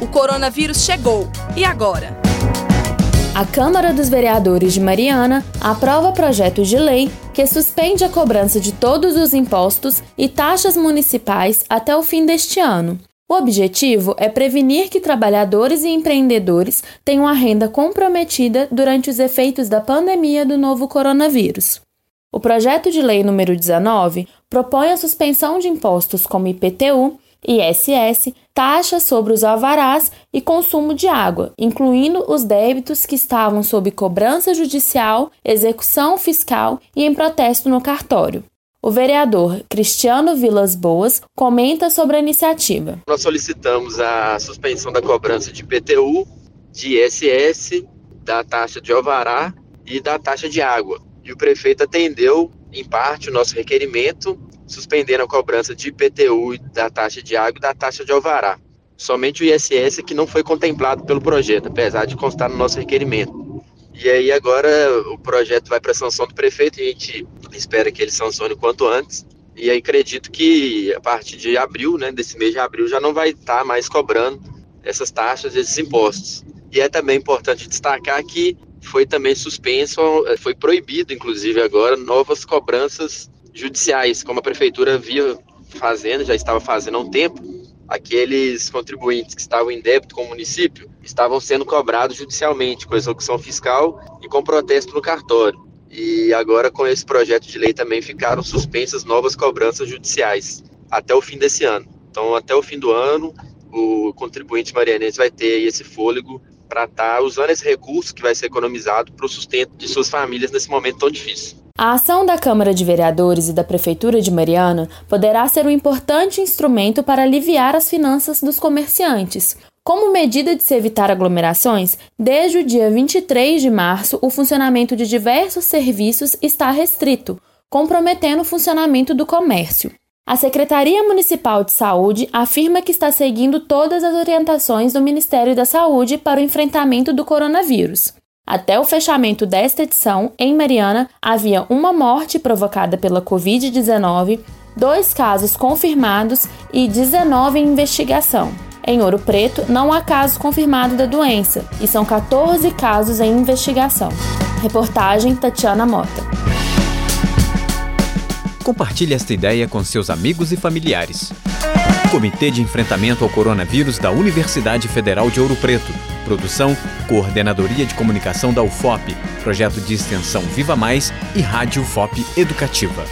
O coronavírus chegou. E agora? A Câmara dos Vereadores de Mariana aprova projeto de lei que suspende a cobrança de todos os impostos e taxas municipais até o fim deste ano. O objetivo é prevenir que trabalhadores e empreendedores tenham a renda comprometida durante os efeitos da pandemia do novo coronavírus. O projeto de lei número 19 propõe a suspensão de impostos como IPTU, ISS, taxas sobre os alvarás e consumo de água, incluindo os débitos que estavam sob cobrança judicial, execução fiscal e em protesto no cartório. O vereador Cristiano Vilas Boas comenta sobre a iniciativa. Nós solicitamos a suspensão da cobrança de IPTU, de ISS, da taxa de alvará e da taxa de água. E o prefeito atendeu, em parte, o nosso requerimento suspenderam a cobrança de IPTU da taxa de água e da taxa de alvará. Somente o ISS que não foi contemplado pelo projeto, apesar de constar no nosso requerimento. E aí agora o projeto vai para a sanção do prefeito e a gente espera que ele sancione o quanto antes. E aí acredito que a partir de abril, né, desse mês de abril, já não vai estar tá mais cobrando essas taxas, esses impostos. E é também importante destacar que foi também suspenso, foi proibido, inclusive agora, novas cobranças judiciais, como a prefeitura via fazendo, já estava fazendo há um tempo, aqueles contribuintes que estavam em débito com o município estavam sendo cobrados judicialmente, com execução fiscal e com protesto no cartório. E agora, com esse projeto de lei, também ficaram suspensas novas cobranças judiciais até o fim desse ano. Então, até o fim do ano, o contribuinte marianense vai ter esse fôlego para estar tá usando esse recurso que vai ser economizado para o sustento de suas famílias nesse momento tão difícil. A ação da Câmara de Vereadores e da Prefeitura de Mariana poderá ser um importante instrumento para aliviar as finanças dos comerciantes. Como medida de se evitar aglomerações, desde o dia 23 de março, o funcionamento de diversos serviços está restrito, comprometendo o funcionamento do comércio. A Secretaria Municipal de Saúde afirma que está seguindo todas as orientações do Ministério da Saúde para o enfrentamento do coronavírus. Até o fechamento desta edição, em Mariana, havia uma morte provocada pela Covid-19, dois casos confirmados e 19 em investigação. Em Ouro Preto, não há caso confirmado da doença e são 14 casos em investigação. Reportagem Tatiana Mota. Compartilhe esta ideia com seus amigos e familiares. Comitê de Enfrentamento ao Coronavírus da Universidade Federal de Ouro Preto. Produção, Coordenadoria de Comunicação da UFOP, Projeto de Extensão Viva Mais e Rádio UFOP Educativa.